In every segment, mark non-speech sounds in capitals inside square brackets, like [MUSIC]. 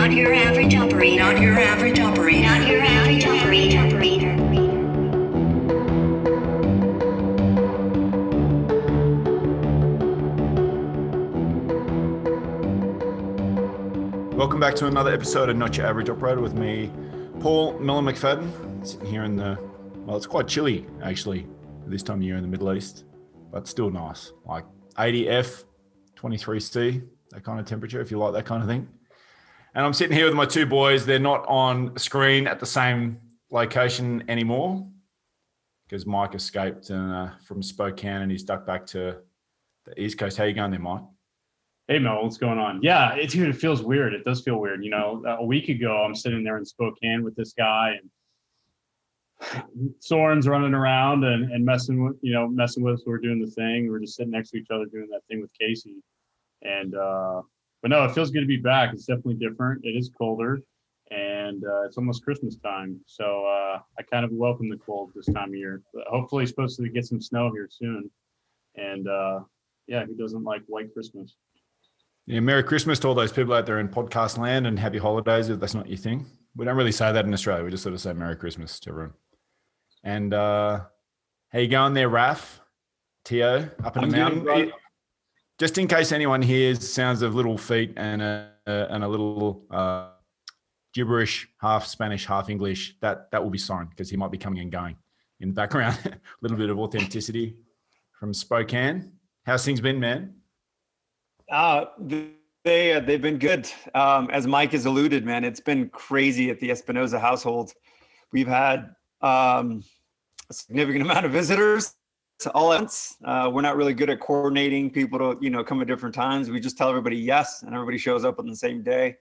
Not your average operator. Not your average operator. Not your average operator. Welcome back to another episode of Not Your Average Operator with me, Paul Miller McFadden, sitting here in the, well, it's quite chilly actually this time of year in the Middle East, but still nice. Like 80F, 23C, that kind of temperature, if you like that kind of thing. And I'm sitting here with my two boys. They're not on screen at the same location anymore because Mike escaped uh, from Spokane and he's stuck back to the East Coast. How you going there, Mike? Hey Mel, what's going on? Yeah, it, it feels weird. It does feel weird. You know, a week ago I'm sitting there in Spokane with this guy and Soren's running around and, and messing with, you know, messing with us. We're doing the thing. We're just sitting next to each other doing that thing with Casey. And uh, but no, it feels good to be back. It's definitely different. It is colder and uh, it's almost Christmas time. So uh, I kind of welcome the cold this time of year. But hopefully, supposed to get some snow here soon. And uh, yeah, who doesn't like white Christmas? Yeah, Merry Christmas to all those people out there in podcast land and happy holidays if that's not your thing. We don't really say that in Australia. We just sort of say Merry Christmas to everyone. And uh, how you going there, Raf? Tio, up in I'm the doing mountain? right. Just in case anyone hears sounds of little feet and a, and a little uh, gibberish, half Spanish, half English, that that will be Soren because he might be coming and going in the background. [LAUGHS] a little bit of authenticity from Spokane. How's things been, man? Uh, they uh, they've been good. Um, as Mike has alluded, man, it's been crazy at the Espinoza household. We've had um, a significant [LAUGHS] amount of visitors all events. Uh, we're not really good at coordinating people to you know come at different times. We just tell everybody yes, and everybody shows up on the same day.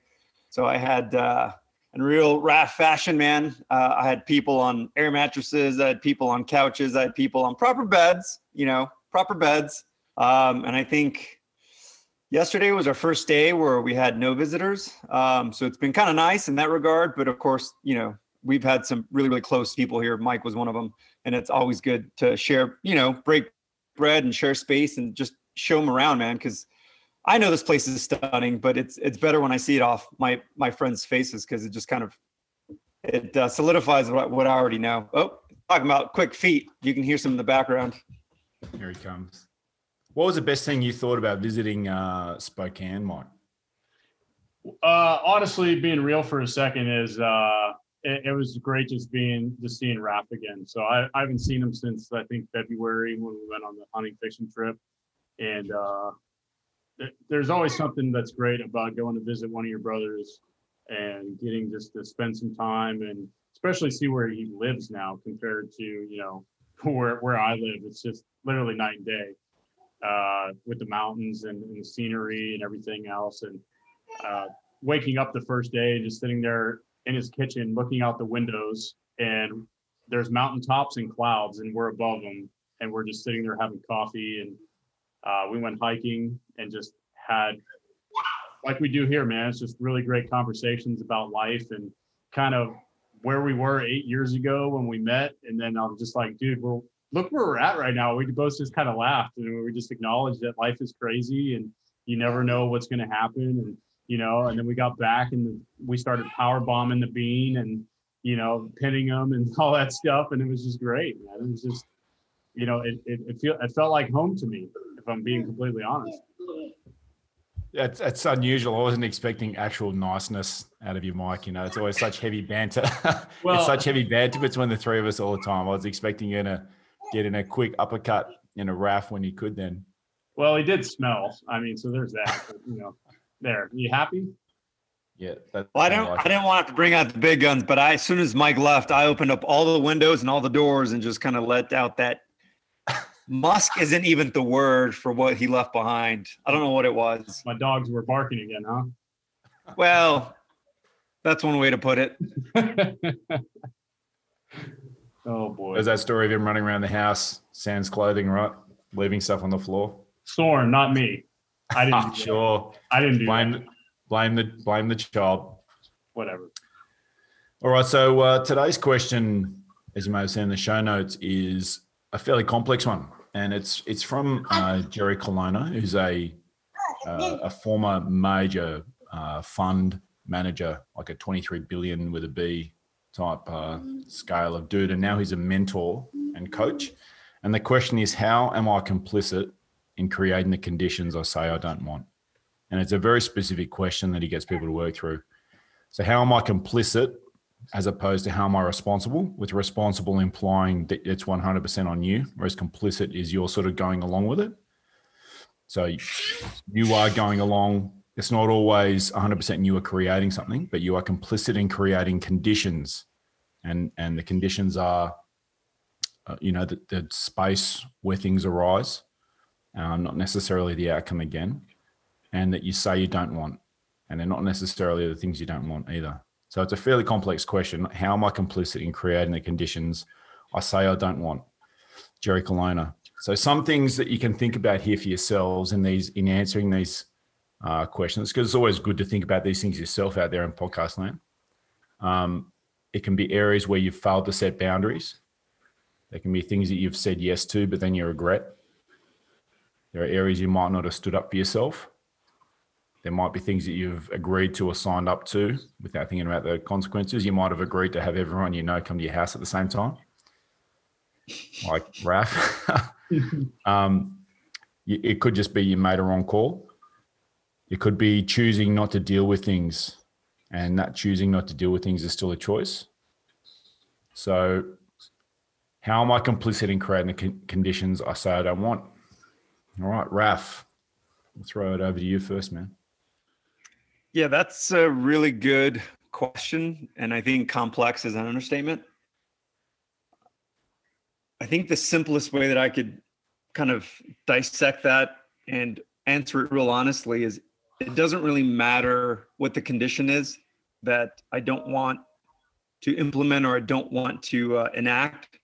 So I had uh, in real RAF fashion, man. Uh, I had people on air mattresses. I had people on couches. I had people on proper beds. You know, proper beds. Um, and I think yesterday was our first day where we had no visitors. Um, so it's been kind of nice in that regard. But of course, you know, we've had some really, really close people here. Mike was one of them. And it's always good to share, you know, break bread and share space and just show them around, man. Cause I know this place is stunning, but it's it's better when I see it off my my friends' faces because it just kind of it uh, solidifies what, what I already know. Oh, talking about quick feet. You can hear some in the background. Here he comes. What was the best thing you thought about visiting uh, Spokane, Mike? Uh, honestly, being real for a second is uh, it, it was great just being just seeing Raf again. So I, I haven't seen him since I think February when we went on the hunting fishing trip, and uh, th- there's always something that's great about going to visit one of your brothers and getting just to spend some time and especially see where he lives now compared to you know [LAUGHS] where where I live. It's just literally night and day uh, with the mountains and, and the scenery and everything else. And uh, waking up the first day, just sitting there in his kitchen, looking out the windows, and there's mountaintops and clouds, and we're above them, and we're just sitting there having coffee. And uh, we went hiking and just had, like we do here, man. It's just really great conversations about life and kind of where we were eight years ago when we met. And then I was just like, dude, we're look where we're at right now. We both just kind of laughed and we just acknowledged that life is crazy and you never know what's going to happen. And, you know, and then we got back and we started power bombing the bean and, you know, pinning them and [LAUGHS] all that stuff. And it was just great, man. It was just, you know, it, it, it, feel, it felt like home to me, if I'm being completely honest. That's, it's unusual. I wasn't expecting actual niceness out of you, Mike. You know, it's always such heavy banter. Well- [LAUGHS] it's such heavy banter between the three of us all the time. I was expecting you to get in a quick uppercut in a Raf when you could then. Well, he did smell. I mean, so there's that, but, you know, there, you happy? Yeah. Well, I don't. I didn't want to bring out the big guns, but I, as soon as Mike left, I opened up all the windows and all the doors and just kind of let out that. [LAUGHS] Musk isn't even the word for what he left behind. I don't know what it was. My dogs were barking again, huh? Well, that's one way to put it. [LAUGHS] oh boy. There's that story of him running around the house, sans clothing, right? Leaving stuff on the floor. Soren, not me. I didn't. [LAUGHS] Ah, sure. I didn't do Blame, that. blame the blame the child. Whatever. All right. So uh, today's question, as you may have seen in the show notes, is a fairly complex one, and it's it's from uh, Jerry Colonna, who's a uh, a former major uh, fund manager, like a 23 billion with a B type uh, scale of dude, and now he's a mentor and coach. And the question is, how am I complicit in creating the conditions I say I don't want? And it's a very specific question that he gets people to work through. So, how am I complicit as opposed to how am I responsible? With responsible implying that it's 100% on you, whereas complicit is you're sort of going along with it. So, you are going along. It's not always 100% you are creating something, but you are complicit in creating conditions. And, and the conditions are, uh, you know, the, the space where things arise, um, not necessarily the outcome again and that you say you don't want. And they're not necessarily the things you don't want either. So it's a fairly complex question. How am I complicit in creating the conditions I say I don't want? Jerry Colonna. So some things that you can think about here for yourselves in these in answering these uh, questions, because it's always good to think about these things yourself out there in podcast land. Um, it can be areas where you've failed to set boundaries. There can be things that you've said yes to, but then you regret. There are areas you might not have stood up for yourself. There might be things that you've agreed to or signed up to without thinking about the consequences. You might have agreed to have everyone you know come to your house at the same time, like Raf. [LAUGHS] um, it could just be you made a wrong call. It could be choosing not to deal with things, and that choosing not to deal with things is still a choice. So, how am I complicit in creating the conditions I say I don't want? All right, Raf, I'll throw it over to you first, man. Yeah, that's a really good question. And I think complex is an understatement. I think the simplest way that I could kind of dissect that and answer it real honestly is it doesn't really matter what the condition is that I don't want to implement or I don't want to uh, enact.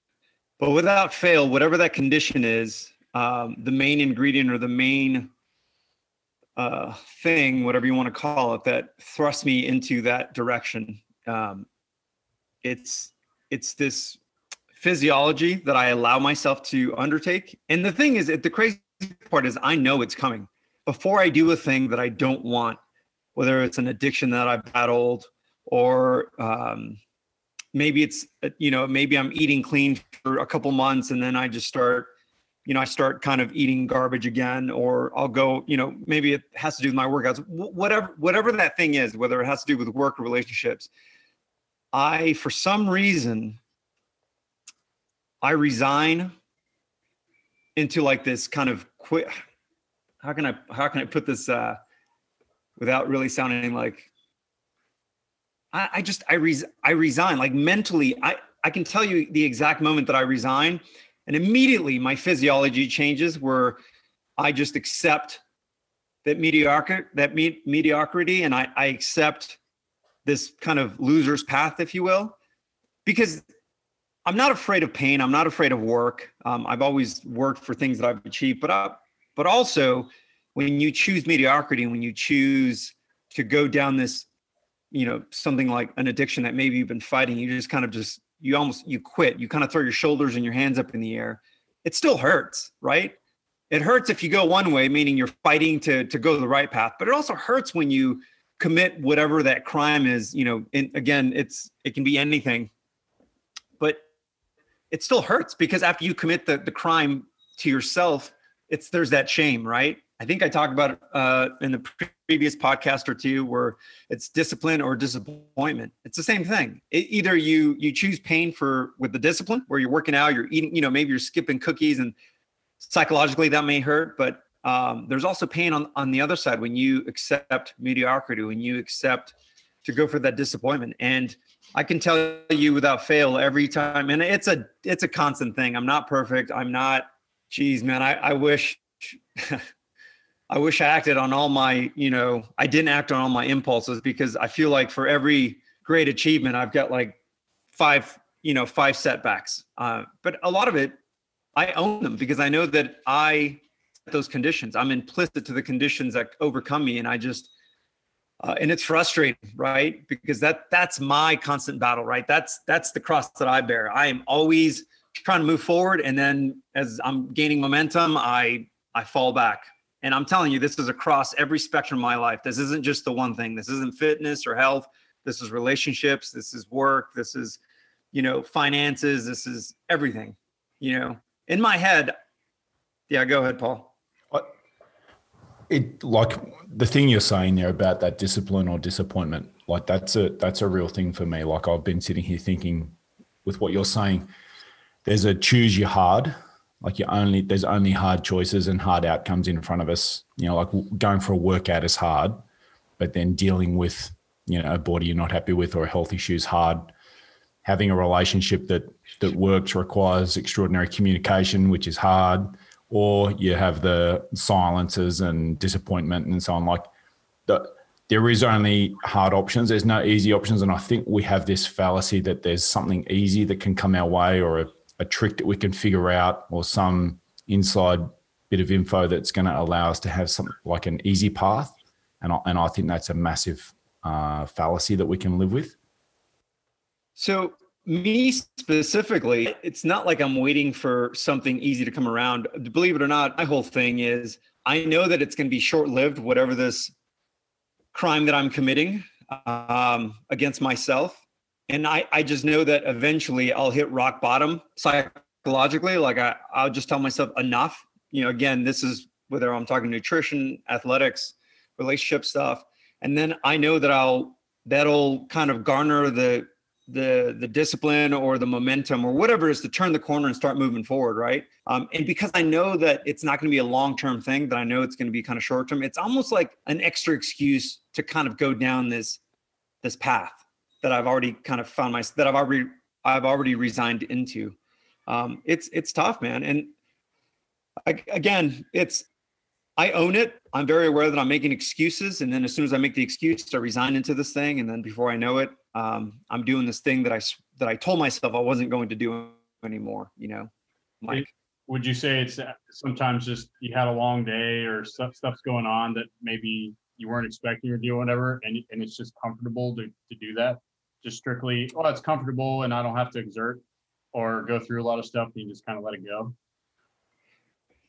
But without fail, whatever that condition is, um, the main ingredient or the main uh, thing, whatever you want to call it, that thrust me into that direction. Um, it's it's this physiology that I allow myself to undertake. And the thing is, the crazy part is, I know it's coming before I do a thing that I don't want, whether it's an addiction that I've battled or um, maybe it's you know maybe I'm eating clean for a couple months and then I just start you know, I start kind of eating garbage again, or I'll go, you know, maybe it has to do with my workouts, whatever, whatever that thing is, whether it has to do with work or relationships. I, for some reason, I resign into like this kind of quick. How can I, how can I put this uh, without really sounding like I, I just, I, res- I resign like mentally. I, I can tell you the exact moment that I resign and immediately my physiology changes where I just accept that mediocre that me- mediocrity and I, I accept this kind of loser's path, if you will, because I'm not afraid of pain. I'm not afraid of work. Um, I've always worked for things that I've achieved, but I, but also when you choose mediocrity, when you choose to go down this, you know, something like an addiction that maybe you've been fighting, you just kind of just you almost you quit. You kind of throw your shoulders and your hands up in the air. It still hurts right? It hurts if you go one way meaning you're fighting to to go the right path but it also hurts when you commit whatever that crime is you know and again it's it can be anything but it still hurts because after you commit the, the crime to yourself it's there's that shame right I think I talked about uh, in the previous podcast or two, where it's discipline or disappointment. It's the same thing. It, either you you choose pain for with the discipline, where you're working out, you're eating, you know, maybe you're skipping cookies, and psychologically that may hurt. But um, there's also pain on on the other side when you accept mediocrity, when you accept to go for that disappointment. And I can tell you without fail every time, and it's a it's a constant thing. I'm not perfect. I'm not. Geez, man, I, I wish. [LAUGHS] I wish I acted on all my, you know, I didn't act on all my impulses because I feel like for every great achievement, I've got like five, you know, five setbacks. Uh, but a lot of it, I own them because I know that I set those conditions. I'm implicit to the conditions that overcome me, and I just, uh, and it's frustrating, right? Because that that's my constant battle, right? That's that's the cross that I bear. I am always trying to move forward, and then as I'm gaining momentum, I I fall back And I'm telling you, this is across every spectrum of my life. This isn't just the one thing. This isn't fitness or health. This is relationships. This is work. This is, you know, finances. This is everything. You know, in my head. Yeah, go ahead, Paul. Uh, it like the thing you're saying there about that discipline or disappointment. Like that's a that's a real thing for me. Like I've been sitting here thinking, with what you're saying, there's a choose your hard like you only there's only hard choices and hard outcomes in front of us. You know like going for a workout is hard but then dealing with you know a body you're not happy with or a health issue is hard. Having a relationship that that works requires extraordinary communication which is hard or you have the silences and disappointment and so on. Like the, there is only hard options. There's no easy options. And i think we have this fallacy that there's something easy that can come our way or a a trick that we can figure out or some inside bit of info that's going to allow us to have something like an easy path. And I, and I think that's a massive uh, fallacy that we can live with. So, me specifically, it's not like I'm waiting for something easy to come around. Believe it or not, my whole thing is I know that it's going to be short lived, whatever this crime that I'm committing um, against myself and I, I just know that eventually I'll hit rock bottom psychologically. Like I, I'll just tell myself enough. You know, again, this is whether I'm talking nutrition, athletics, relationship stuff, and then I know that I'll that'll kind of garner the the the discipline or the momentum or whatever it is to turn the corner and start moving forward right um, and because i know that it's not going to be a long-term thing that i know it's going to be kind of short-term it's almost like an extra excuse to kind of go down this this path that I've already kind of found my that I've already I've already resigned into. Um, it's it's tough, man. And I, again, it's I own it. I'm very aware that I'm making excuses, and then as soon as I make the excuse, I resign into this thing, and then before I know it, um, I'm doing this thing that I that I told myself I wasn't going to do anymore. You know, Mike. Would you say it's uh, sometimes just you had a long day or stuff stuff's going on that maybe you weren't expecting or do whatever, and and it's just comfortable to to do that? just strictly, oh, it's comfortable and I don't have to exert or go through a lot of stuff and you just kind of let it go?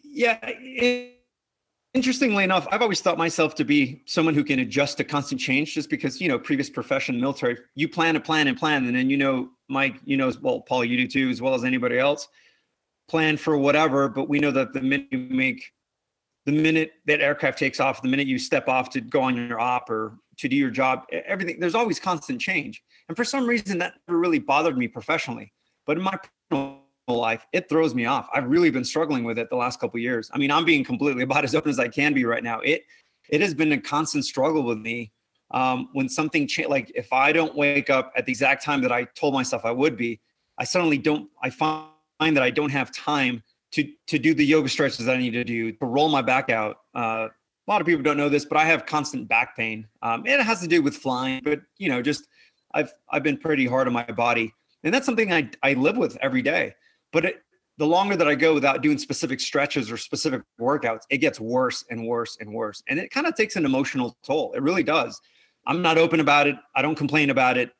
Yeah. It, interestingly enough, I've always thought myself to be someone who can adjust to constant change just because, you know, previous profession, military, you plan a plan and plan. And then, you know, Mike, you know, well, Paul, you do too, as well as anybody else, plan for whatever. But we know that the minute you make the minute that aircraft takes off, the minute you step off to go on your op or to do your job, everything, there's always constant change. And for some reason, that never really bothered me professionally. But in my personal life, it throws me off. I've really been struggling with it the last couple years. I mean, I'm being completely [LAUGHS] about as open as I can be right now. It it has been a constant struggle with me. Um, when something cha- like if I don't wake up at the exact time that I told myself I would be, I suddenly don't. I find that I don't have time to to do the yoga stretches that I need to do to roll my back out. Uh, a lot of people don't know this, but I have constant back pain. Um, and it has to do with flying, but you know, just I've I've been pretty hard on my body, and that's something I I live with every day. But it, the longer that I go without doing specific stretches or specific workouts, it gets worse and worse and worse, and it kind of takes an emotional toll. It really does. I'm not open about it. I don't complain about it.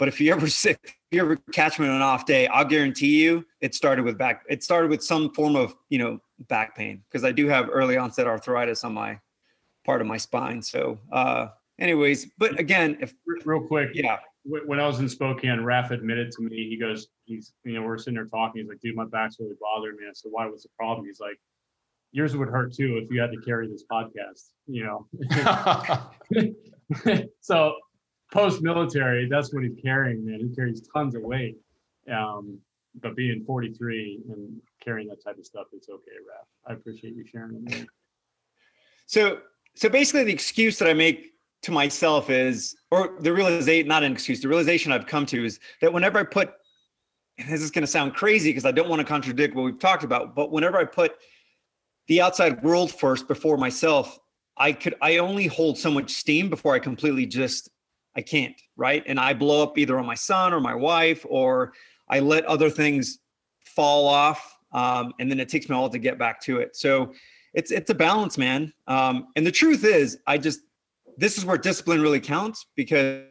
But if you ever [LAUGHS] sick, if you ever catch me on an off day, I'll guarantee you it started with back. It started with some form of you know back pain because I do have early onset arthritis on my part of my spine. So uh, anyways, but again, if real quick, yeah. When I was in Spokane, Raf admitted to me, he goes, he's, you know, we're sitting there talking. He's like, dude, my back's really bothering me. I said, why? What's the problem? He's like, yours would hurt too if you had to carry this podcast, you know? [LAUGHS] [LAUGHS] so post military, that's what he's carrying, man. He carries tons of weight. Um, but being 43 and carrying that type of stuff, it's okay, Raf. I appreciate you sharing it. So, so basically, the excuse that I make to myself is, or the realization, not an excuse, the realization I've come to is that whenever I put, this is going to sound crazy because I don't want to contradict what we've talked about, but whenever I put the outside world first before myself, I could, I only hold so much steam before I completely just, I can't, right? And I blow up either on my son or my wife, or I let other things fall off. Um, and then it takes me all to get back to it. So it's, it's a balance, man. Um, and the truth is, I just, this is where discipline really counts because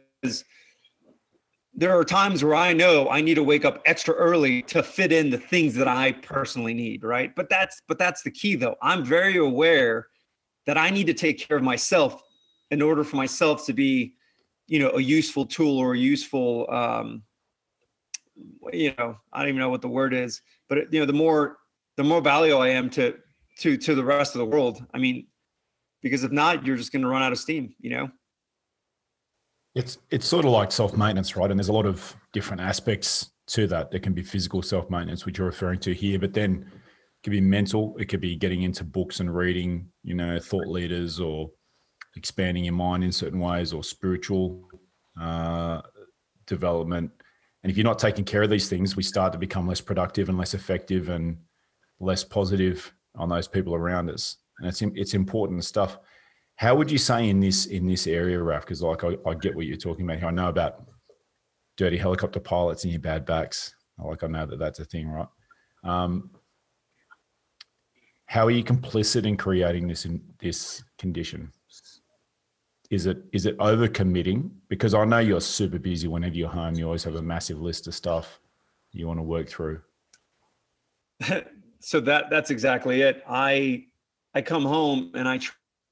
there are times where I know I need to wake up extra early to fit in the things that I personally need, right? But that's but that's the key though. I'm very aware that I need to take care of myself in order for myself to be, you know, a useful tool or a useful, um, you know, I don't even know what the word is, but you know, the more the more valuable I am to to to the rest of the world. I mean, because if not, you're just going to run out of steam. You know. It's it's sort of like self maintenance, right? And there's a lot of different aspects to that. There can be physical self maintenance, which you're referring to here, but then it could be mental. It could be getting into books and reading, you know, thought leaders or expanding your mind in certain ways or spiritual uh, development. And if you're not taking care of these things, we start to become less productive and less effective and less positive on those people around us. And it's it's important stuff. How would you say in this in this area, Raf? Because like I, I, get what you're talking about here. I know about dirty helicopter pilots and your bad backs. Like I know that that's a thing, right? Um, how are you complicit in creating this in this condition? Is it is it overcommitting? Because I know you're super busy whenever you're home. You always have a massive list of stuff you want to work through. [LAUGHS] so that that's exactly it. I I come home and I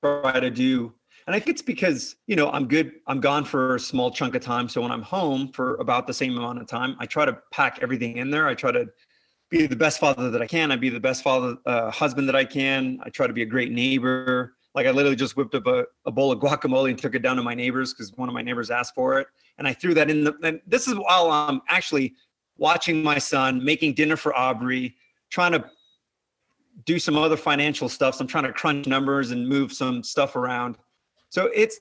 try to do and I think it's because, you know, I'm good. I'm gone for a small chunk of time. So when I'm home for about the same amount of time, I try to pack everything in there. I try to be the best father that I can. I be the best father, uh, husband that I can. I try to be a great neighbor. Like I literally just whipped up a, a bowl of guacamole and took it down to my neighbors because one of my neighbors asked for it. And I threw that in the, and this is while I'm actually watching my son, making dinner for Aubrey, trying to do some other financial stuff. So I'm trying to crunch numbers and move some stuff around. So it's,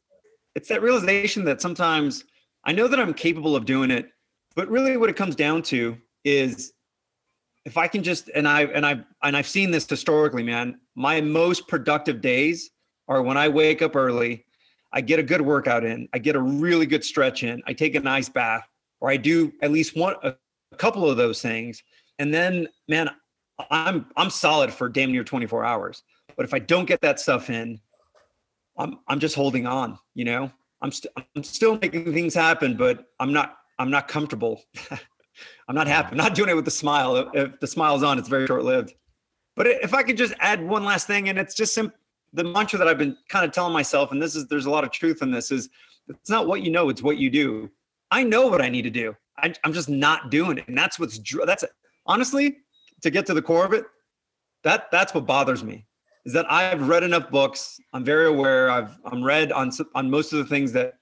it's that realization that sometimes I know that I'm capable of doing it, but really what it comes down to is if I can just and I and I and I've seen this historically, man. My most productive days are when I wake up early, I get a good workout in, I get a really good stretch in, I take a nice bath, or I do at least one a, a couple of those things, and then man, I'm I'm solid for damn near 24 hours. But if I don't get that stuff in, I'm I'm just holding on, you know. I'm still I'm still making things happen, but I'm not I'm not comfortable. [LAUGHS] I'm not happy. I'm not doing it with a smile. If the smile's on, it's very short lived. But if I could just add one last thing, and it's just sim- the mantra that I've been kind of telling myself, and this is there's a lot of truth in this, is it's not what you know, it's what you do. I know what I need to do. I, am just not doing it, and that's what's that's honestly to get to the core of it. That that's what bothers me is that I've read enough books. I'm very aware. I've I'm read on on most of the things that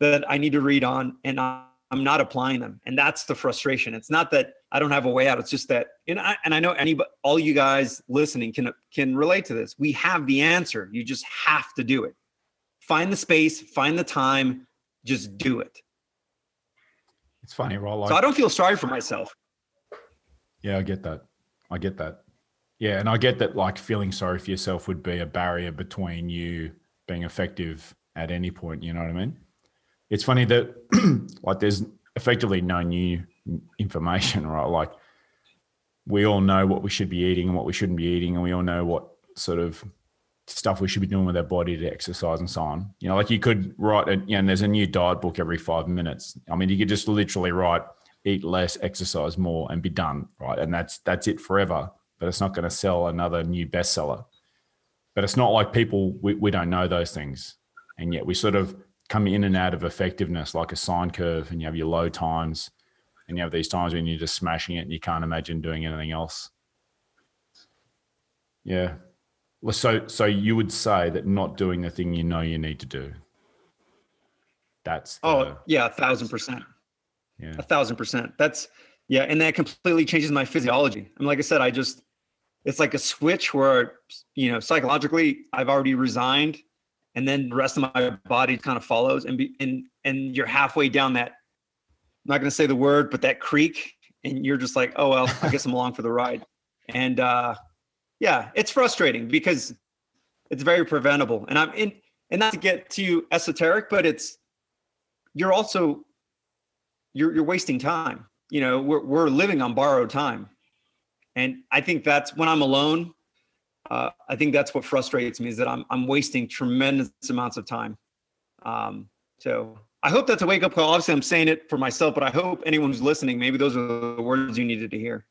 that I need to read on, and I'm not applying them. And that's the frustration. It's not that I don't have a way out. It's just that, and I, and I know anybody, all you guys listening can, can relate to this. We have the answer. You just have to do it. Find the space, find the time, just do it. It's funny, right? Like, so I don't feel sorry for myself. Yeah, I get that. I get that. Yeah. And I get that like feeling sorry for yourself would be a barrier between you being effective at any point. You know what I mean? it's funny that [CLEARS THROAT] like there's effectively no new information, [LAUGHS] right? Like we all know what we should be eating and what we shouldn't be eating, and we all know what sort of stuff we should be doing with our body to exercise and so on. You know, like you could write, a, you know, there's a new diet book every five minutes. I mean, you could just literally write, eat less, exercise more, and be done, right? And that's that's it forever. But it's not going to sell another new bestseller. But it's not like people we, we don't know those things, and yet we sort of come in and out of effectiveness like a sine curve and you have your low times and you have these times when you're just smashing it and you can't imagine doing anything else. Yeah. So so you would say that not doing the thing you know you need to do. That's the, oh yeah a thousand percent. Yeah. A thousand percent. That's yeah and that completely changes my physiology. I mean, like i said i just it's like a switch where you know psychologically i've already resigned and then the rest of my body kind of follows and be and and you're halfway down that not going to say the word but that creek and you're just like oh well I guess I'm along for the ride. And uh yeah it's frustrating because it's very preventable. And I'm in and not to get too esoteric but it's you're also you're you're wasting time. You know we're we're living on borrowed time. And I think that's when I'm alone uh, I think that's what frustrates me is that I'm I'm wasting tremendous amounts of time. Um, so I hope that's a wake up call. Obviously, I'm saying it for myself, but I hope anyone who's listening, maybe those are the words you needed to hear.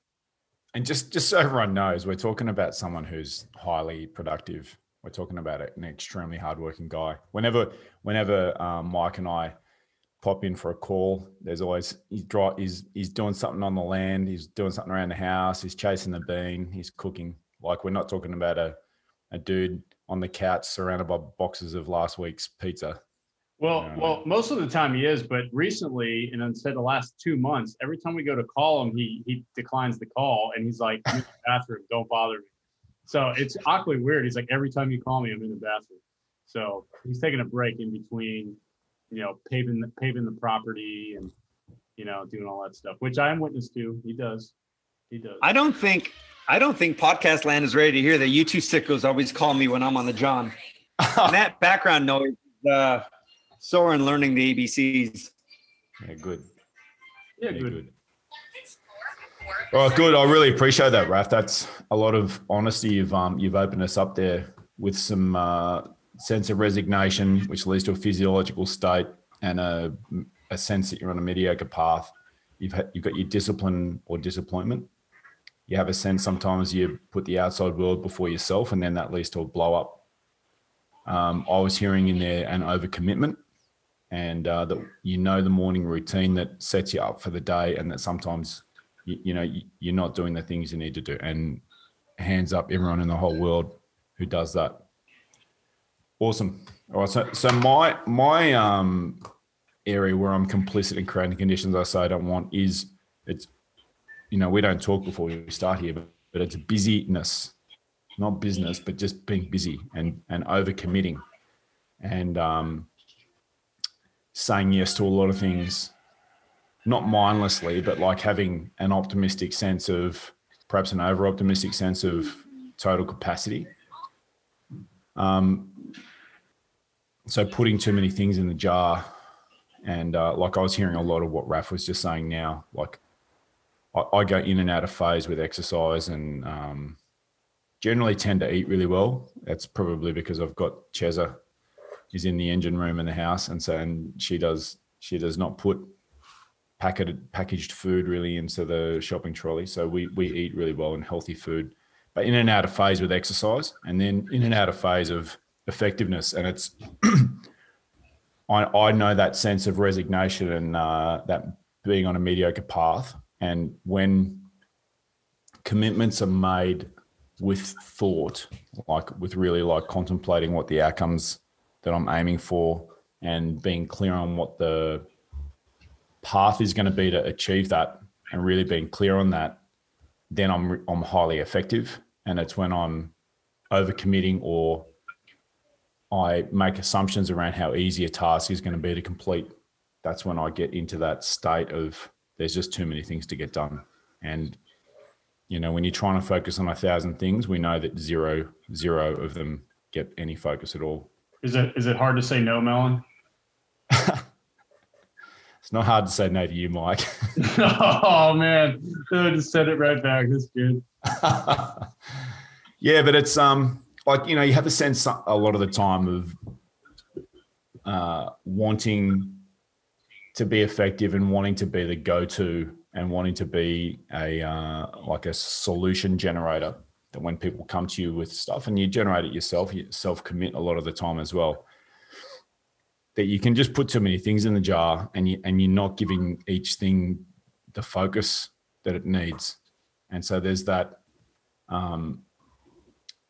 And just just so everyone knows, we're talking about someone who's highly productive we're talking about an extremely hardworking guy. Whenever, whenever um, Mike and I pop in for a call, there's always he's dry, he's he's doing something on the land, he's doing something around the house, he's chasing the bean, he's cooking. Like we're not talking about a a dude on the couch surrounded by boxes of last week's pizza. Well, Yeah. well, most of the time he is, but recently, and instead of the last two months, every time we go to call him, he he declines the call, and he's like, "I'm in the bathroom, don't bother me." So it's awkwardly weird. He's like, every time you call me, I'm in the bathroom. So he's taking a break in between, you know, paving the paving the property and you know doing all that stuff, which I am witness to. He does, he does. I don't think I don't think podcast land is ready to hear that you two sickos always call me when I'm on the John. [LAUGHS] And that background noise, uh, Soren learning the ABCs. Yeah, good. yeah, Yeah, good. good. All right, good. I really appreciate that, Raf. That's a lot of honesty. You've um you've opened us up there with some uh, sense of resignation, which leads to a physiological state and a, a sense that you're on a mediocre path. You've had, you've got your discipline or disappointment. You have a sense sometimes you put the outside world before yourself, and then that leads to a blow up. Um, I was hearing in there an overcommitment, and uh, that you know the morning routine that sets you up for the day, and that sometimes you, you know you, you're not doing the things you need to do. And hands up, everyone in the whole world who does that. Awesome. All right. So, so my my um area where I'm complicit in creating conditions I say I don't want is it's you know we don't talk before we start here, but, but it's busyness, not business, but just being busy and and overcommitting, and um, saying yes to a lot of things, not mindlessly, but like having an optimistic sense of perhaps an over optimistic sense of total capacity. Um, so putting too many things in the jar, and uh, like I was hearing a lot of what Raf was just saying now, like I, I go in and out of phase with exercise and um, generally tend to eat really well. That's probably because I've got Cheza is in the engine room in the house, and so and she does she does not put packaged packaged food really into the shopping trolley. So we we eat really well and healthy food, but in and out of phase with exercise, and then in and out of phase of effectiveness. And it's [CLEARS THROAT] I I know that sense of resignation and uh, that being on a mediocre path, and when commitments are made with thought, like with really like contemplating what the outcomes that I'm aiming for and being clear on what the path is going to be to achieve that and really being clear on that, then I'm I'm highly effective. And it's when I'm overcommitting or I make assumptions around how easy a task is going to be to complete. That's when I get into that state of there's just too many things to get done. And you know, when you're trying to focus on a thousand things, we know that zero zero of them get any focus at all. Is it is it hard to say no, Melon? [LAUGHS] It's not hard to say no to you, Mike. [LAUGHS] oh man, I just said it right back. That's good. [LAUGHS] yeah, but it's um like you know you have a sense a lot of the time of uh, wanting to be effective and wanting to be the go-to and wanting to be a uh, like a solution generator that when people come to you with stuff and you generate it yourself you self commit a lot of the time as well that you can just put too many things in the jar and you and you're not giving each thing the focus that it needs. And so there's that um,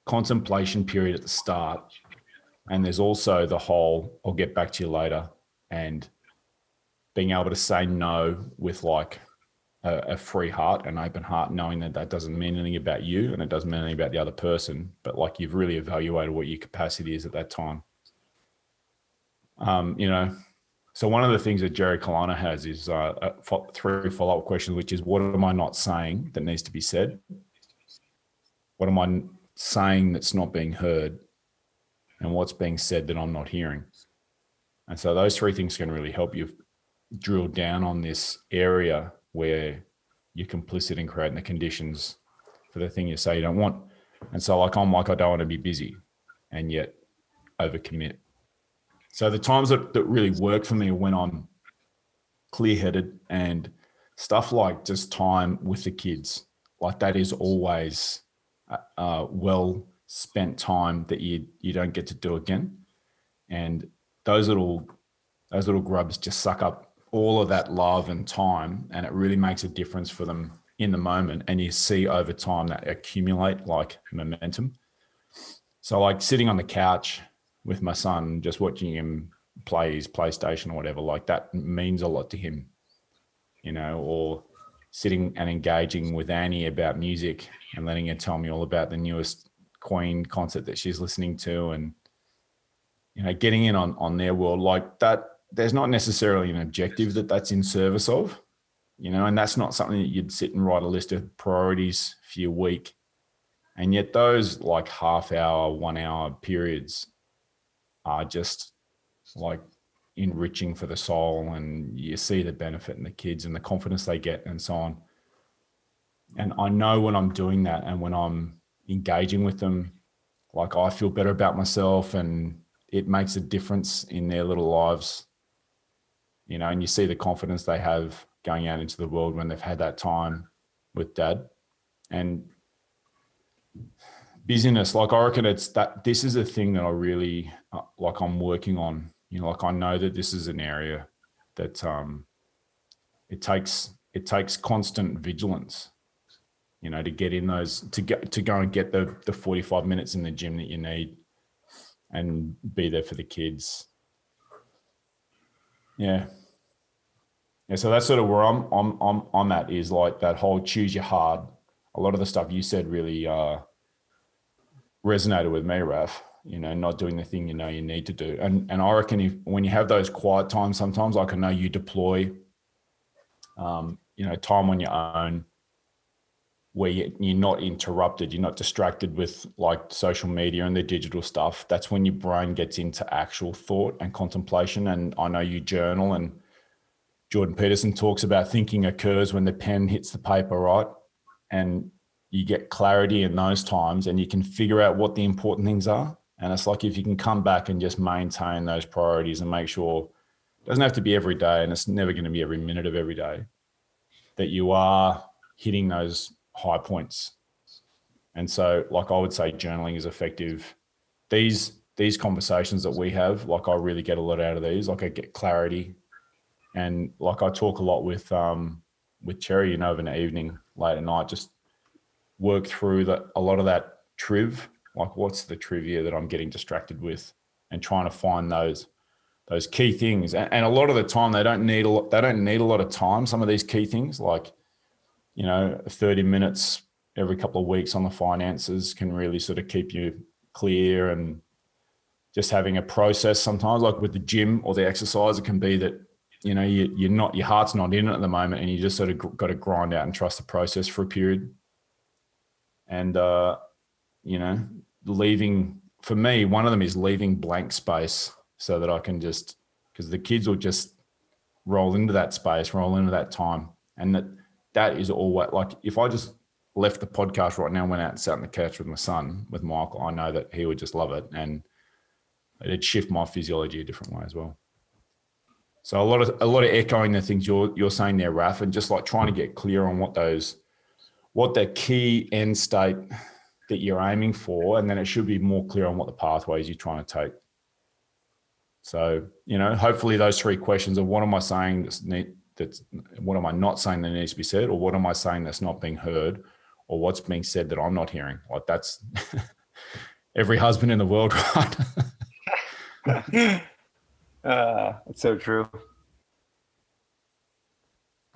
contemplation period at the start and there's also the whole i'll get back to you later and being able to say no with like a, a free heart an open heart knowing that that doesn't mean anything about you and it doesn't mean anything about the other person but like you've really evaluated what your capacity is at that time. Um, you know so one of the things that jerry Colonna has is uh, three follow-up questions which is what am i not saying that needs to be said? What am i saying that's not being heard? And what's being said that i'm not hearing? And so those three things can really help you drill down on this area where you're complicit in creating the conditions for the thing you say you don't want. And so, like, I'm like, I don't want to be busy and yet overcommit. So, the times that, that really work for me are when I'm clear headed and stuff like just time with the kids, like, that is always uh, well spent time that you you don't get to do again. And those little those little grubs just suck up all of that love and time and it really makes a difference for them in the moment and you see over time that accumulate like momentum. So like sitting on the couch with my son just watching him play his playstation or whatever like that means a lot to him you know or sitting and engaging with annie about music and letting her tell me all about the newest queen concert that she's listening to and you know getting in on on their world. Like that there's not necessarily an objective that that's in service of, you know, and that's not something that you'd sit and write a list of priorities for your week. And yet those like half hour, one hour periods are just like enriching for the soul and you see the benefit in the kids and the confidence they get and so on. And I know when I'm doing that and when I'm engaging with them, like I feel better about myself and it makes a difference in their little lives you know, and you see the confidence they have going out into the world when they've had that time with dad. And busyness, like I reckon it's that this is a thing that I really uh, like I'm working on. You know, like I know that this is an area that um it takes it takes constant vigilance you know to get in those to get to go and get the the 45 minutes in the gym that you need and be there for the kids yeah yeah, so that's sort of where I'm I'm I'm I'm at is like that whole choose your hard. A lot of the stuff you said really uh, resonated with me, Raf. You know, not doing the thing you know you need to do, and and I reckon if when you have those quiet times, sometimes like I know you deploy, um, you know, time on your own, where you, you're not interrupted, you're not distracted with like social media and the digital stuff. That's when your brain gets into actual thought and contemplation. And I know you journal and Jordan Peterson talks about thinking occurs when the pen hits the paper, right? And you get clarity in those times and you can figure out what the important things are. And it's like if you can come back and just maintain those priorities and make sure it doesn't have to be every day and it's never going to be every minute of every day that you are hitting those high points. And so, like I would say, journaling is effective. These these conversations that we have, like I really get a lot out of these. Like I get clarity and like I talk a lot with um, with Cherry, you know, of an evening late at night, just work through that a lot of that triv, like what's the trivia that I'm getting distracted with, and trying to find those those key things. And, and a lot of the time, they don't need a lot. They don't need a lot of time. Some of these key things, like you know, 30 minutes every couple of weeks on the finances, can really sort of keep you clear and just having a process sometimes like with the gym or the exercise it can be that you know you, you're not your heart's not in it at the moment and you just sort of got to grind out and trust the process for a period. And uh you know leaving for me one of them is leaving blank space so that i can just because the kids will just roll into that space roll into that time. And that that is all what like if i just left the podcast right now and went out and sat on the couch with my son with michael i know that he would just love it and it'd shift my physiology a different way as well so a lot of a lot of echoing the things you're you're saying there, Raf, and just like trying to get clear on what those what the key end state that you're aiming for, and then it should be more clear on what the pathways you're trying to take. So you know, hopefully those three questions of what am I saying that's need that's what am I not saying that needs to be said, or what am I saying that's not being heard, or what's being said that I'm not hearing. Like that's [LAUGHS] every husband in the world, [LAUGHS] right? [LAUGHS] Uh, it's so true.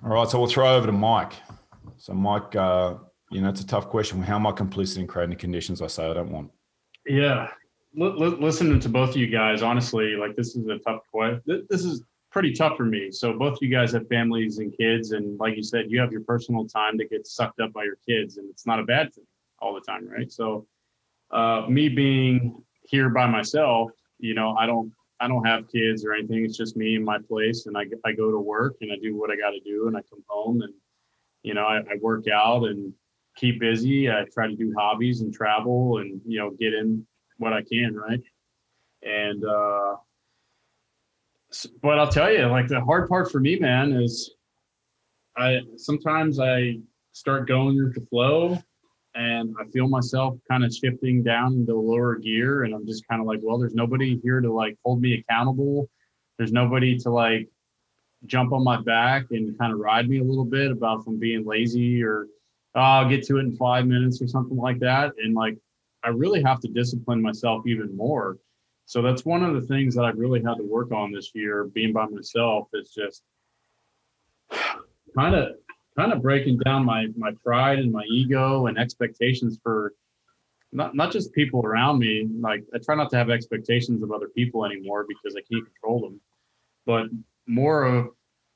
All right, so we'll throw over to Mike. So, Mike, uh, you know, it's a tough question. How am I complicit in creating the conditions I say I don't want? Yeah, L- l- listening to both of you guys, honestly, like this is a tough question. This is pretty tough for me. So, both of you guys have families and kids, and like you said, you have your personal time that gets sucked up by your kids, and it's not a bad thing all the time, right? So, uh, me being here by myself, you know, I don't I don't have kids or anything. It's just me and my place, and I I go to work and I do what I got to do, and I come home and you know I, I work out and keep busy. I try to do hobbies and travel and you know get in what I can, right? And uh, but I'll tell you, like the hard part for me, man, is I sometimes I start going with the flow and I feel myself kind of shifting down into lower gear. And I'm just kind of like, well, there's nobody here to like hold me accountable. There's nobody to like jump on my back and kind of ride me a little bit about from being lazy or oh, I'll get to it in five minutes or something like that. And like, I really have to discipline myself even more. So that's one of the things that I've really had to work on this year, being by myself, is just [SIGHS] kind of kind of breaking down my my pride and my ego and expectations for not not just people around me. Like I try not to have expectations of other people anymore because I can't control them, but more of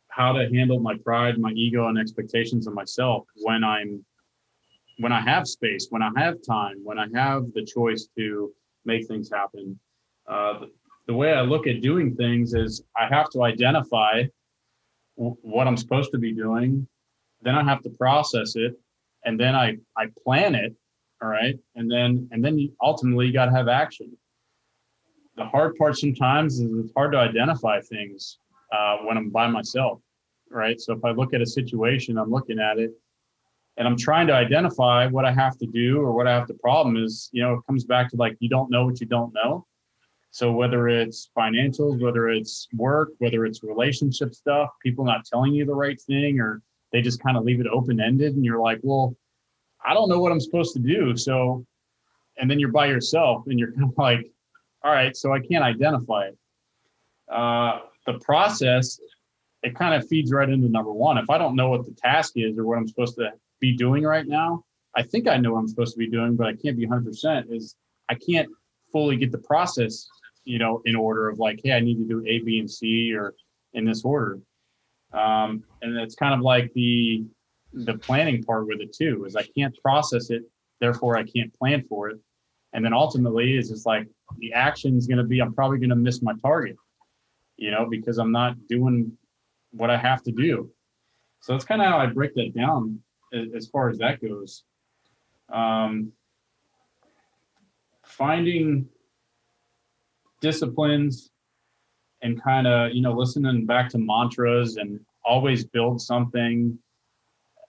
how to handle my pride, my ego, and expectations of myself when I'm when I have space, when I have time, when I have the choice to make things happen. Uh, the, way I look at doing things is I have to identify w- what I'm supposed to be doing then I have to process it, and then I I plan it, all right, and then and then you, ultimately you got to have action. The hard part sometimes is it's hard to identify things uh, when I'm by myself, right? So if I look at a situation, I'm looking at it, and I'm trying to identify what I have to do or what I have to problem is, you know, it comes back to like you don't know what you don't know. So whether it's financials, whether it's work, whether it's relationship stuff, people not telling you the right thing or they just kind of leave it open ended and you're like well i don't know what i'm supposed to do. So and then you're by yourself and you're [LAUGHS] kind of like all right so i can't identify it. Uh, the process it kind of feeds right into number one. If i don't know what the task is or what i'm supposed to be doing right now i think i know what i'm supposed to be doing but i can't be 100% is i can't fully get the process you know in order of like hey i need to do a b and c or in this order um, and it's kind of like the the planning part with it too is i can't process it therefore i can't plan for it. And then ultimately is just like the action is going to be i'm probably going to miss my target you know because i'm not doing what i have to do. So that's kind of how i break that down as, as far as that goes. Um, finding disciplines and kind of you know listening back to mantras and always build something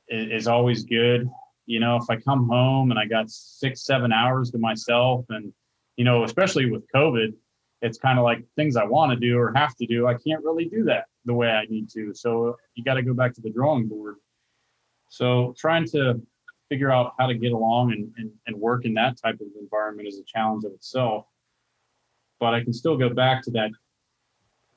is, always good. You know if i come home and i got six seven hours to myself and you know especially with covid it's kind of like things i want to do or have to do i can't really do that the way i need to. So you got to go back to the drawing board. So trying to figure out how to get along and, and, and work in that type of environment is a challenge of itself. But i can still go back to that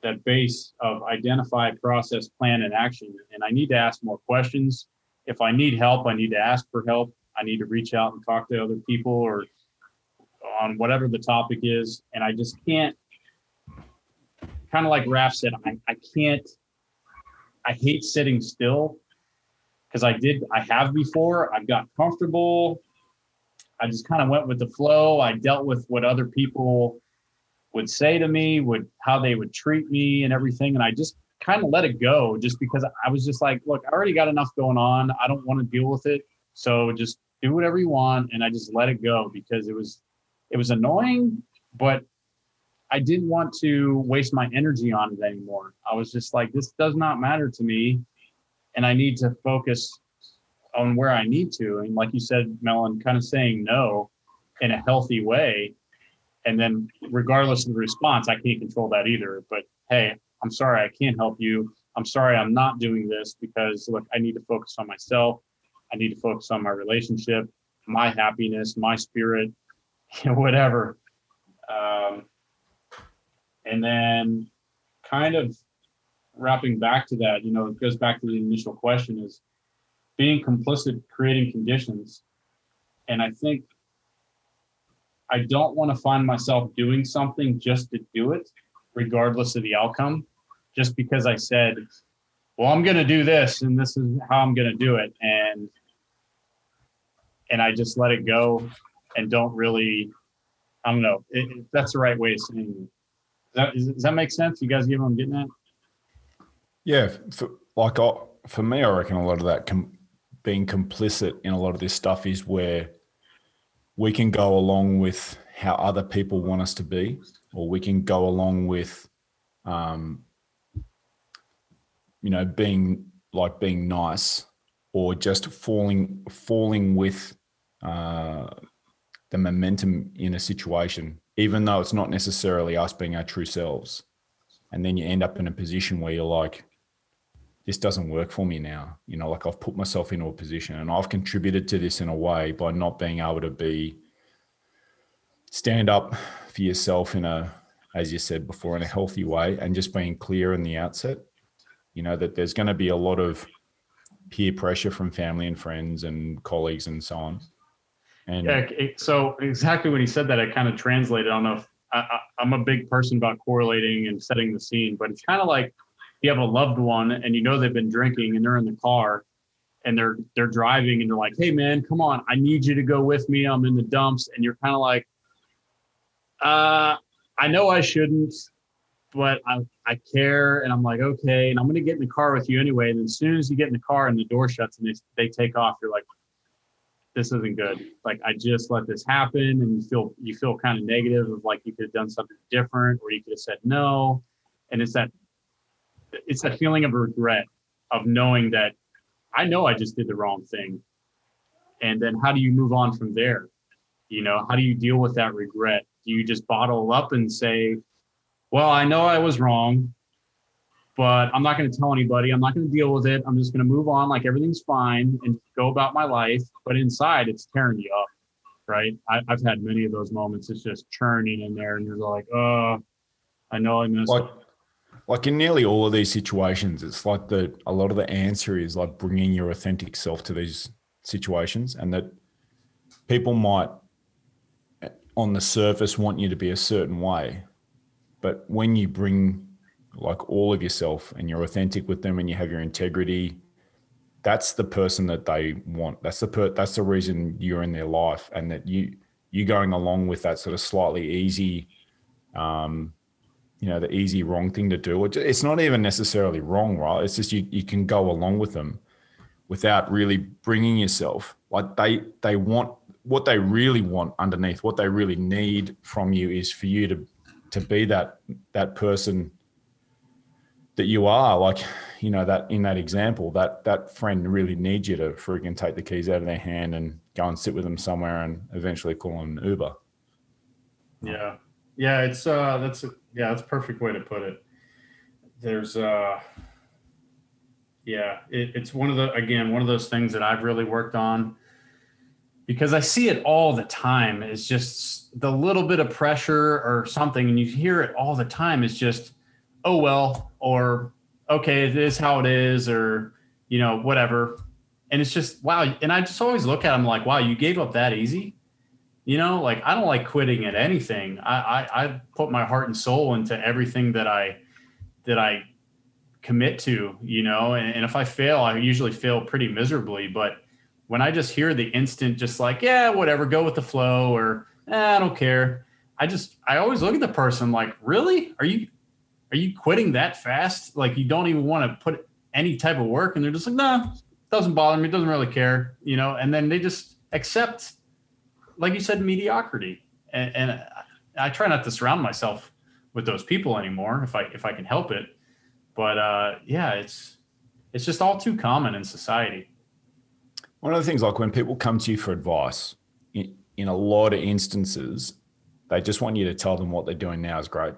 that base of identify, process, plan, and action. And I need to ask more questions. If I need help, I need to ask for help. I need to reach out and talk to other people or on whatever the topic is. And I just can't, kind of like Raf said, I, I can't, I hate sitting still because I did, I have before. I've got comfortable. I just kind of went with the flow. I dealt with what other people would say to me, would how they would treat me and everything. And I just kind of let it go just because I was just like, look, I already got enough going on. I don't want to deal with it. So just do whatever you want. And I just let it go because it was it was annoying, but I didn't want to waste my energy on it anymore. I was just like, this does not matter to me. And I need to focus on where I need to. And like you said, Melon, kind of saying no in a healthy way and then regardless of the response, I can't control that either. But hey, I'm sorry, I can't help you. I'm sorry, I'm not doing this because look, I need to focus on myself. I need to focus on my relationship, my happiness, my spirit, [LAUGHS] whatever. Um, and then kind of wrapping back to that, you know, it goes back to the initial question is being complicit, creating conditions. And I think I don't want to find myself doing something just to do it, regardless of the outcome, just because I said, well, I'm going to do this and this is how I'm going to do it. And, and I just let it go and don't really, I don't know, it, that's the right way of saying it. Does that, does that make sense? You guys get what I'm getting at? Yeah. For, like, I, for me, I reckon a lot of that com- being complicit in a lot of this stuff is where we can go along with how other people want us to be, or we can go along with, um, you know, being like being nice, or just falling falling with uh, the momentum in a situation, even though it's not necessarily us being our true selves. And then you end up in a position where you're like, this doesn't work for me now. You know, like I've put myself into a position and I've contributed to this in a way by not being able to be stand up for yourself in a, as you said before, in a healthy way and just being clear in the outset. You know, that there's going to be a lot of peer pressure from family and friends and colleagues and so on. And yeah, so exactly when he said that, I kind of translated. I don't know if I, am a big person about correlating and setting the scene, but it's kind of like you have a loved one and you know they've been drinking and they're in the car and they're they're driving and they're like, "Hey man, come on, I need you to go with me. I'm in the dumps." And you're kind of like, "Uh, I know I shouldn't, but I I care." And I'm like, "Okay." And I'm gonna get in the car with you anyway. And as soon as you get in the car and the door shuts and they they take off, you're like, "This isn't good." Like I just let this happen, and you feel you feel kind of negative of like you could have done something different, or you could have said no. And it's that it's that feeling of regret of knowing that I know I just did the wrong thing. And then how do you move on from there? You know, how do you deal with that regret? Do you just bottle up and say, well, I know I was wrong, but I'm not going to tell anybody. I'm not going to deal with it. I'm just going to move on like everything's fine and go about my life. But inside, it's tearing you up, right? I, have had many of those moments. It's just churning in there, and you're like, oh, I know I messed up like in nearly all of these situations, it's like the a lot of the answer is like bringing your authentic self to these situations, and that people might on the surface want you to be a certain way, but when you bring like all of yourself and you're authentic with them and you have your integrity that's the person that they want. That's the per- that's the reason you're in their life and that you you going along with that sort of slightly easy um, you know the easy wrong thing to do it's not even necessarily wrong right? It's just you, you can go along with them without really bringing yourself like they they want what they really want underneath what they really need from you is for you to to be that that person that you are. Like you know that in that example that that friend really needs you to freaking take the keys out of their hand and go and sit with them somewhere and eventually call an uber. Yeah yeah it's uh that's a yeah, that's a perfect way to put it. There's uh yeah, it, it's one of the again, one of those things that I've really worked on because I see it all the time. It's just the little bit of pressure or something, and you hear it all the time. It's just, oh well, or okay, it is how it is, or you know, whatever. And it's just wow. And I just always look at them like, wow, you gave up that easy. You know, like I don't like quitting at anything. I, I, I put my heart and soul into everything that I that I commit to, you know, and, and if I fail, I usually fail pretty miserably. But when I just hear the instant, just like, yeah, whatever, go with the flow, or eh, I don't care. I just I always look at the person like, really? Are you are you quitting that fast? Like you don't even want to put any type of work, and they're just like, nah, doesn't bother me, doesn't really care, you know. And then they just accept like you said, mediocrity. And, and I try not to surround myself with those people anymore if I if I can help it. But uh, yeah, it's it's just all too common in society. One of the things, like when people come to you for advice, in, in a lot of instances, they just want you to tell them what they're doing now is great,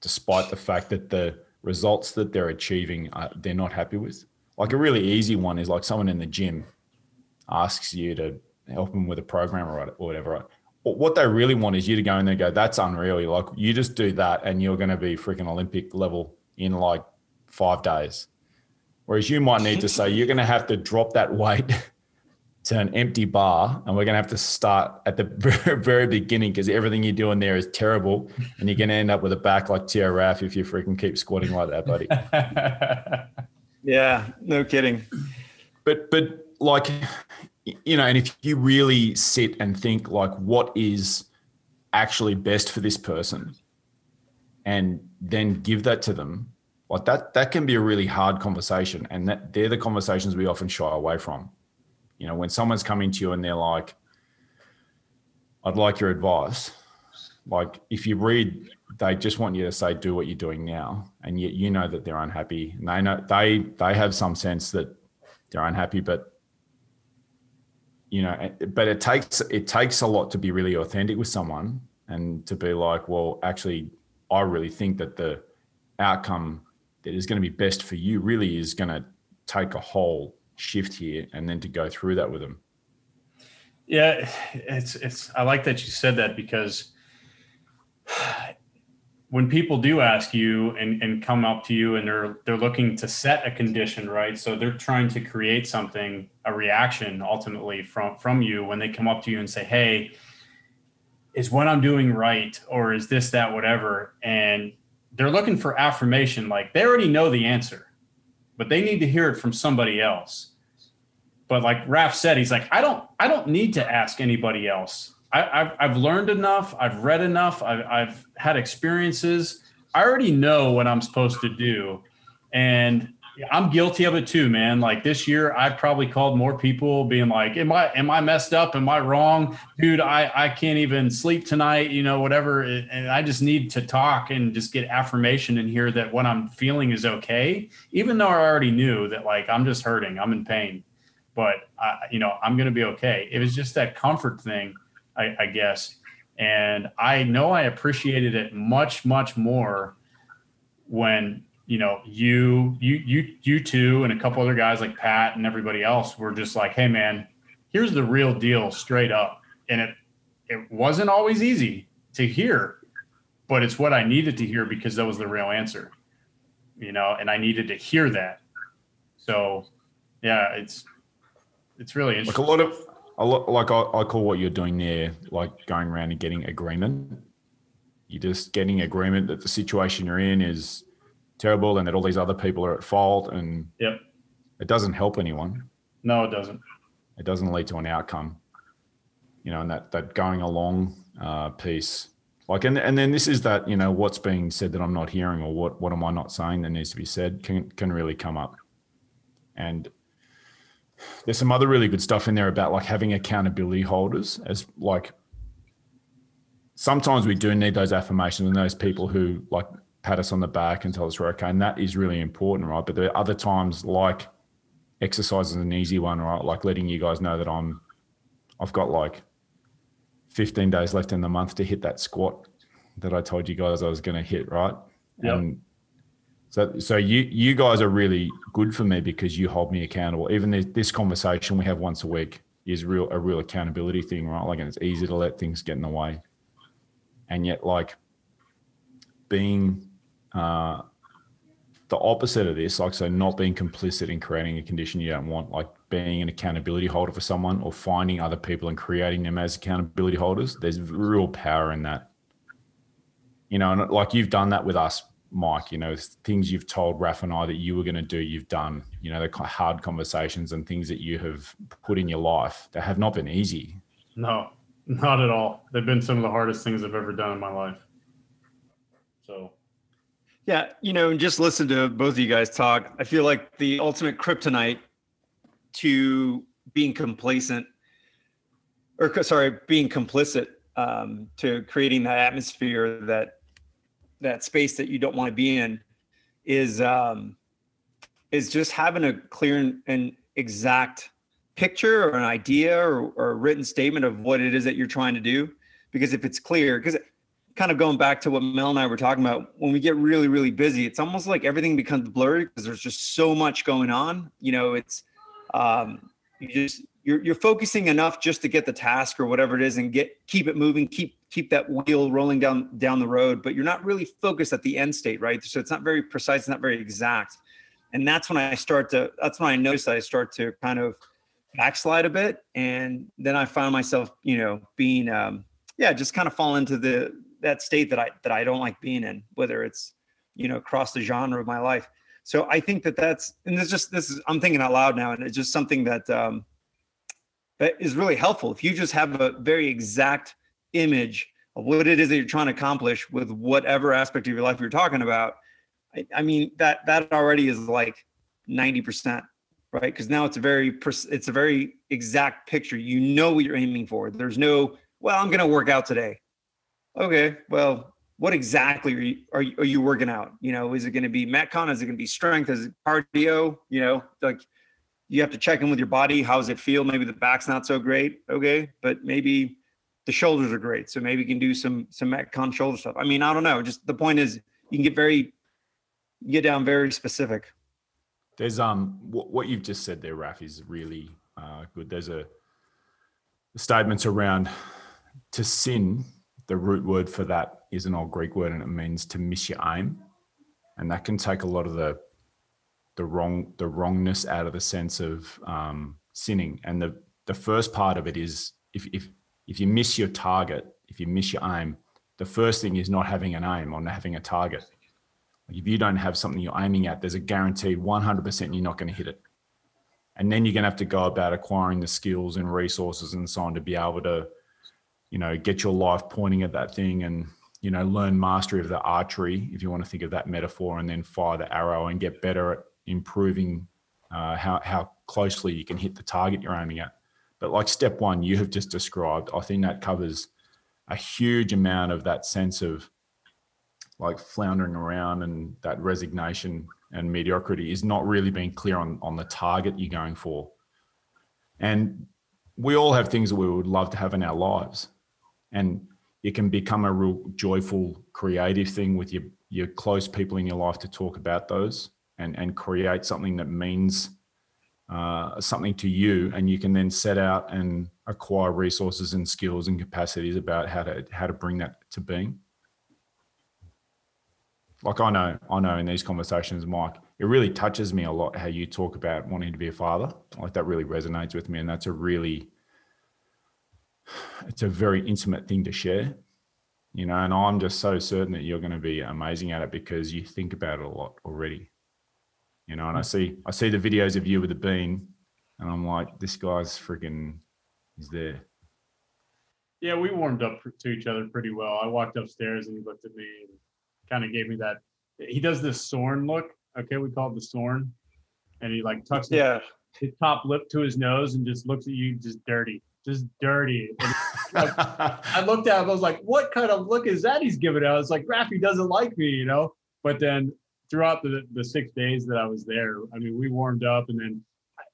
despite the fact that the results that they're achieving uh, they're not happy with. Like a really easy one is like someone in the gym asks you to help them with a program or whatever. Right? What they really want is you to go in there and go, that's unreal. You're like, you just do that and you're going to be freaking Olympic level in like five days. Whereas you might need to say, you're going to have to drop that weight [LAUGHS] to an empty bar and we're going to have to start at the [LAUGHS] very beginning because everything you're doing there is terrible and you're going to end up with a back like Tio Raf if you freaking keep squatting like that, buddy. [LAUGHS] yeah, no kidding. But, but like you know, and if you really sit and think like what is actually best for this person and then give that to them, like that that can be a really hard conversation. And that they're the conversations we often shy away from. You know, when someone's coming to you and they're like, I'd like your advice. Like if you read, they just want you to say, do what you're doing now. And yet you know that they're unhappy. And they know they they have some sense that they're unhappy, but you know, but it takes it takes a lot to be really authentic with someone and to be like, well, actually, I really think that the outcome that is going to be best for you really is going to take a whole shift here, and then to go through that with them. Yeah, it's it's. I like that you said that because when people do ask you and, and come up to you and they're they're looking to set a condition right so they're trying to create something a reaction ultimately from from you when they come up to you and say hey is what i'm doing right or is this that whatever and they're looking for affirmation like they already know the answer but they need to hear it from somebody else but like raf said, he's like, I don't, I don't need to ask anybody else. I, have I've learned enough. I've read enough. I've, I've had experiences. I already know what I'm supposed to do. And I'm guilty of it too, man. Like this year, I probably called more people being like, am I, am I messed up? Am I wrong? Dude, I, I can't even sleep tonight, you know, whatever. And I just need to talk and just get affirmation in here that what I'm feeling is okay. Even though I already knew that like, I'm just hurting, I'm in pain, but I, you know, I'm going to be okay. It was just that comfort thing I, I guess. And I know I appreciated it much, much more when you know you you you you two and a couple other guys like Pat and everybody else were just like, hey man, here's the real deal straight up. And it it wasn't always easy to hear, but it's what I needed to hear because that was the real answer. You know, and I needed to hear that. So yeah, it's it's really interesting. Like a lot of like I, I call what you're doing there, like going around and getting agreement. You're just getting agreement that the situation you're in is terrible and that all these other people are at fault, and yep, it doesn't help anyone. No, it doesn't. It doesn't lead to an outcome. You know, and that that going along uh, piece, like, and and then this is that you know what's being said that I'm not hearing, or what what am I not saying that needs to be said can can really come up, and there's some other really good stuff in there about like having accountability holders as like sometimes we do need those affirmations and those people who like pat us on the back and tell us we're okay and that is really important right? But there are other times like exercise is an easy one right? Like letting you guys know that i'm i've got like 15 days left in the month to hit that squat that i told you guys i was going to hit right? Yep. and so, so you you guys are really good for me because you hold me accountable. Even this, this conversation we have once a week is real a real accountability thing, right? Like, and it's easy to let things get in the way, and yet, like, being uh, the opposite of this, like, so not being complicit in creating a condition you don't want, like being an accountability holder for someone or finding other people and creating them as accountability holders. There's real power in that. You know, and like you've done that with us Mike, you know, things you've told Raf and I that you were going to do, you've done, you know, the hard conversations and things that you have put in your life that have not been easy. No, not at all. They've been some of the hardest things I've ever done in my life. So, yeah, you know, and just listen to both of you guys talk. I feel like the ultimate kryptonite to being complacent or sorry, being complicit um, to creating that atmosphere that that space that you don't want to be in is um, is just having a clear and exact picture or an idea or, or, a written statement of what it is that you're trying to do. Because if it's clear, because kind of going back to what Mel and I were talking about, when we get really, really busy, it's almost like everything becomes blurry because there's just so much going on. You know, it's um, you just you're you're focusing enough just to get the task or whatever it is and get keep it moving, keep keep that wheel rolling down down the road, but you're not really focused at the end state, right? So it's not very precise, it's not very exact. And that's when I start to that's when I notice that I start to kind of backslide a bit. And then I find myself, you know, being um yeah, just kind of fall into the that state that I that I don't like being in, whether it's, you know, across the genre of my life. So I think that that's and it's just this is I'm thinking out loud now, and it's just something that um Uh, is really helpful. If you just have a very exact image of what it is that you're trying to accomplish with whatever aspect of your life you're talking about, I, I mean that that already is like 90%, right? Because now it's a very it's a very exact picture. You know what you're aiming for. There's no, well, I'm gonna work out today. Okay, well, what exactly are you, are you, are you working out? You know, is it going to be metcon? Is it going to be strength? Is it cardio? You know, like you have to check in with your body. How does it feel? Maybe the back's not so great. Okay. But maybe the shoulders are great. So maybe you can do some, some Metcon shoulder stuff. I mean, I don't know. Just the point is you can get very, get down very specific. There's um what, what you've just said there, Raf, is really uh, good. There's a statements around to sin. The root word for that is an old Greek word, and it means to miss your aim, and that can take a lot of the the wrong the wrongness out of the sense of um, sinning. And the the first part of it is if if if you miss your target, if you miss your aim, the first thing is not having an aim or not having a target. If you don't have something you're aiming at, there's a guaranteed 100% you're not going to hit it. And then you're going to have to go about acquiring the skills and resources and so on to be able to, you know, get your life pointing at that thing and, you know, learn mastery of the archery, if you want to think of that metaphor, and then fire the arrow and get better at improving uh, how, how closely you can hit the target you're aiming at. But like step one, you have just described, I think that covers a huge amount of that sense of like floundering around and that resignation and mediocrity is not really being clear on on the target you're going for. And we all have things that we would love to have in our lives. And it can become a real joyful, creative thing with your your close people in your life to talk about those and and create something that means uh, something to you, and you can then set out and acquire resources and skills and capacities about how to how to bring that to being. Like I know, I know in these conversations, Mike, it really touches me a lot how you talk about wanting to be a father. Like that really resonates with me, and that's a really, it's a very intimate thing to share, you know. And I'm just so certain that you're going to be amazing at it because you think about it a lot already you know. And I mm. see I see the videos of you with the bean, and I'm like, this guy's freaking, he's there. Yeah, we warmed up to each other pretty well. I walked upstairs and he looked at me and kind of gave me that. He does this Sorn look. Okay, we call it the Sorn, and he like tucks his- Yeah. his top lip to his nose and just looks at you, just dirty, just dirty. And [LAUGHS] I looked at him. I was like, "What kind of look is that he's giving out?" It's like Raffy doesn't like me, you know. But then throughout the the six days that I was there, I mean, we warmed up, and then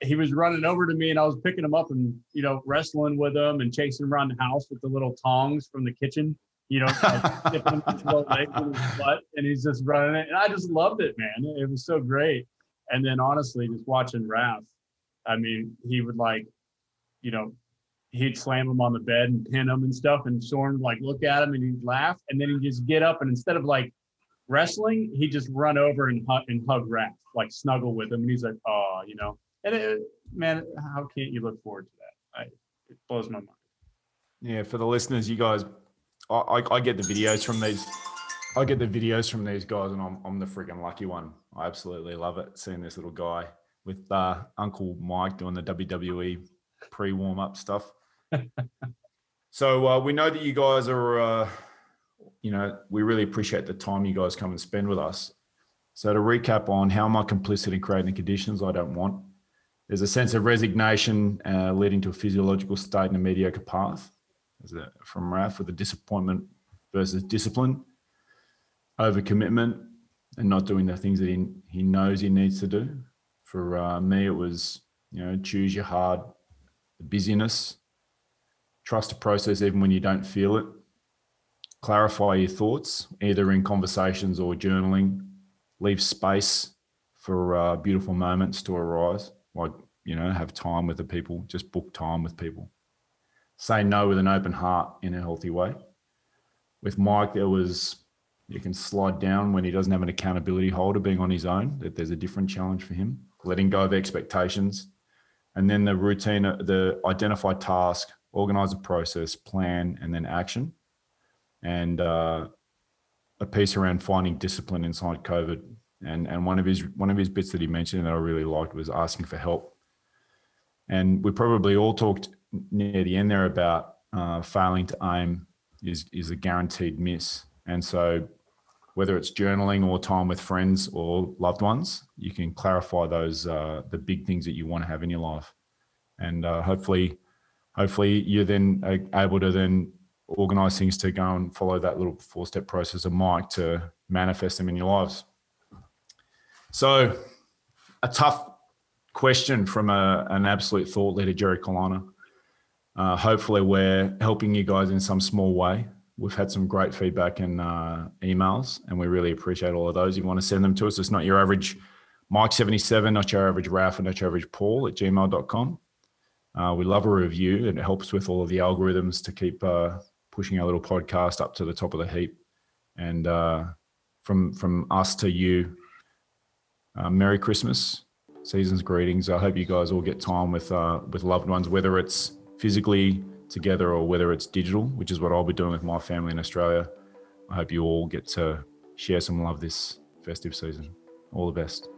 he was running over to me, and I was picking him up and you know wrestling with him and chasing him around the house with the little tongs from the kitchen, you know, like [LAUGHS] dipping his little legs in his butt, and he's just running it, and I just loved it, man. It was so great. And then honestly, just watching Raf, I mean, he would like, you know, he'd slam him on the bed and pin him and stuff. And Soren would like look at him and he'd laugh. And then he'd just get up and instead of like wrestling, he'd just run over and hug and hug Raf, like snuggle with him. And he's like, oh, you know. And it, man, how can't you look forward to that? I, it blows my mind. Yeah, for the listeners, you guys, I, I, I get the videos from these. I get the videos from these guys, and I'm I'm the freaking lucky one. I absolutely love it seeing this little guy with uh, Uncle Mike doing the WWE pre warm up stuff. [LAUGHS] so uh, we know that you guys are, uh, you know, we really appreciate the time you guys come and spend with us. So to recap on how am I complicit in creating the conditions I don't want? There's a sense of resignation uh, leading to a physiological state and a mediocre path. A, from Raf with the disappointment versus discipline, overcommitment, and not doing the things that he, he knows he needs to do. For uh, me, it was, you know, choose your hard, the busyness, trust the process even when you don't feel it, clarify your thoughts, either in conversations or journaling, leave space for uh, beautiful moments to arise, like, you know, have time with the people, just book time with people. Say no with an open heart in a healthy way. With Mike, there was you can slide down when he doesn't have an accountability holder being on his own, that there's a different challenge for him, letting go of expectations. And then the routine, the identify task, organize a process, plan, and then action. And uh, a piece around finding discipline inside COVID. And, and one of his one of his bits that he mentioned that I really liked was asking for help. And we probably all talked near the end there about uh, failing to aim is is a guaranteed miss. And so whether it's journaling or time with friends or loved ones, you can clarify those uh, the big things that you want to have in your life, and uh, hopefully, hopefully you're then able to then organize things to go and follow that little four step process of Mike to manifest them in your lives. So, a tough question from a, an absolute thought leader, Jerry Colonna. Uh, hopefully, we're helping you guys in some small way. We've had some great feedback and uh, emails, and we really appreciate all of those. If you want to send them to us, it's not your average Mike77, not your average Ralph, and not your average Paul at gmail.com. Uh, we love a review, and it helps with all of the algorithms to keep uh, pushing our little podcast up to the top of the heap. And uh, from from us to you, uh, Merry Christmas, season's greetings. I hope you guys all get time with uh, with loved ones, whether it's physically together or whether it's digital, which is what I'll be doing with my family in Australia. I hope you all get to share some love this festive season. All the best.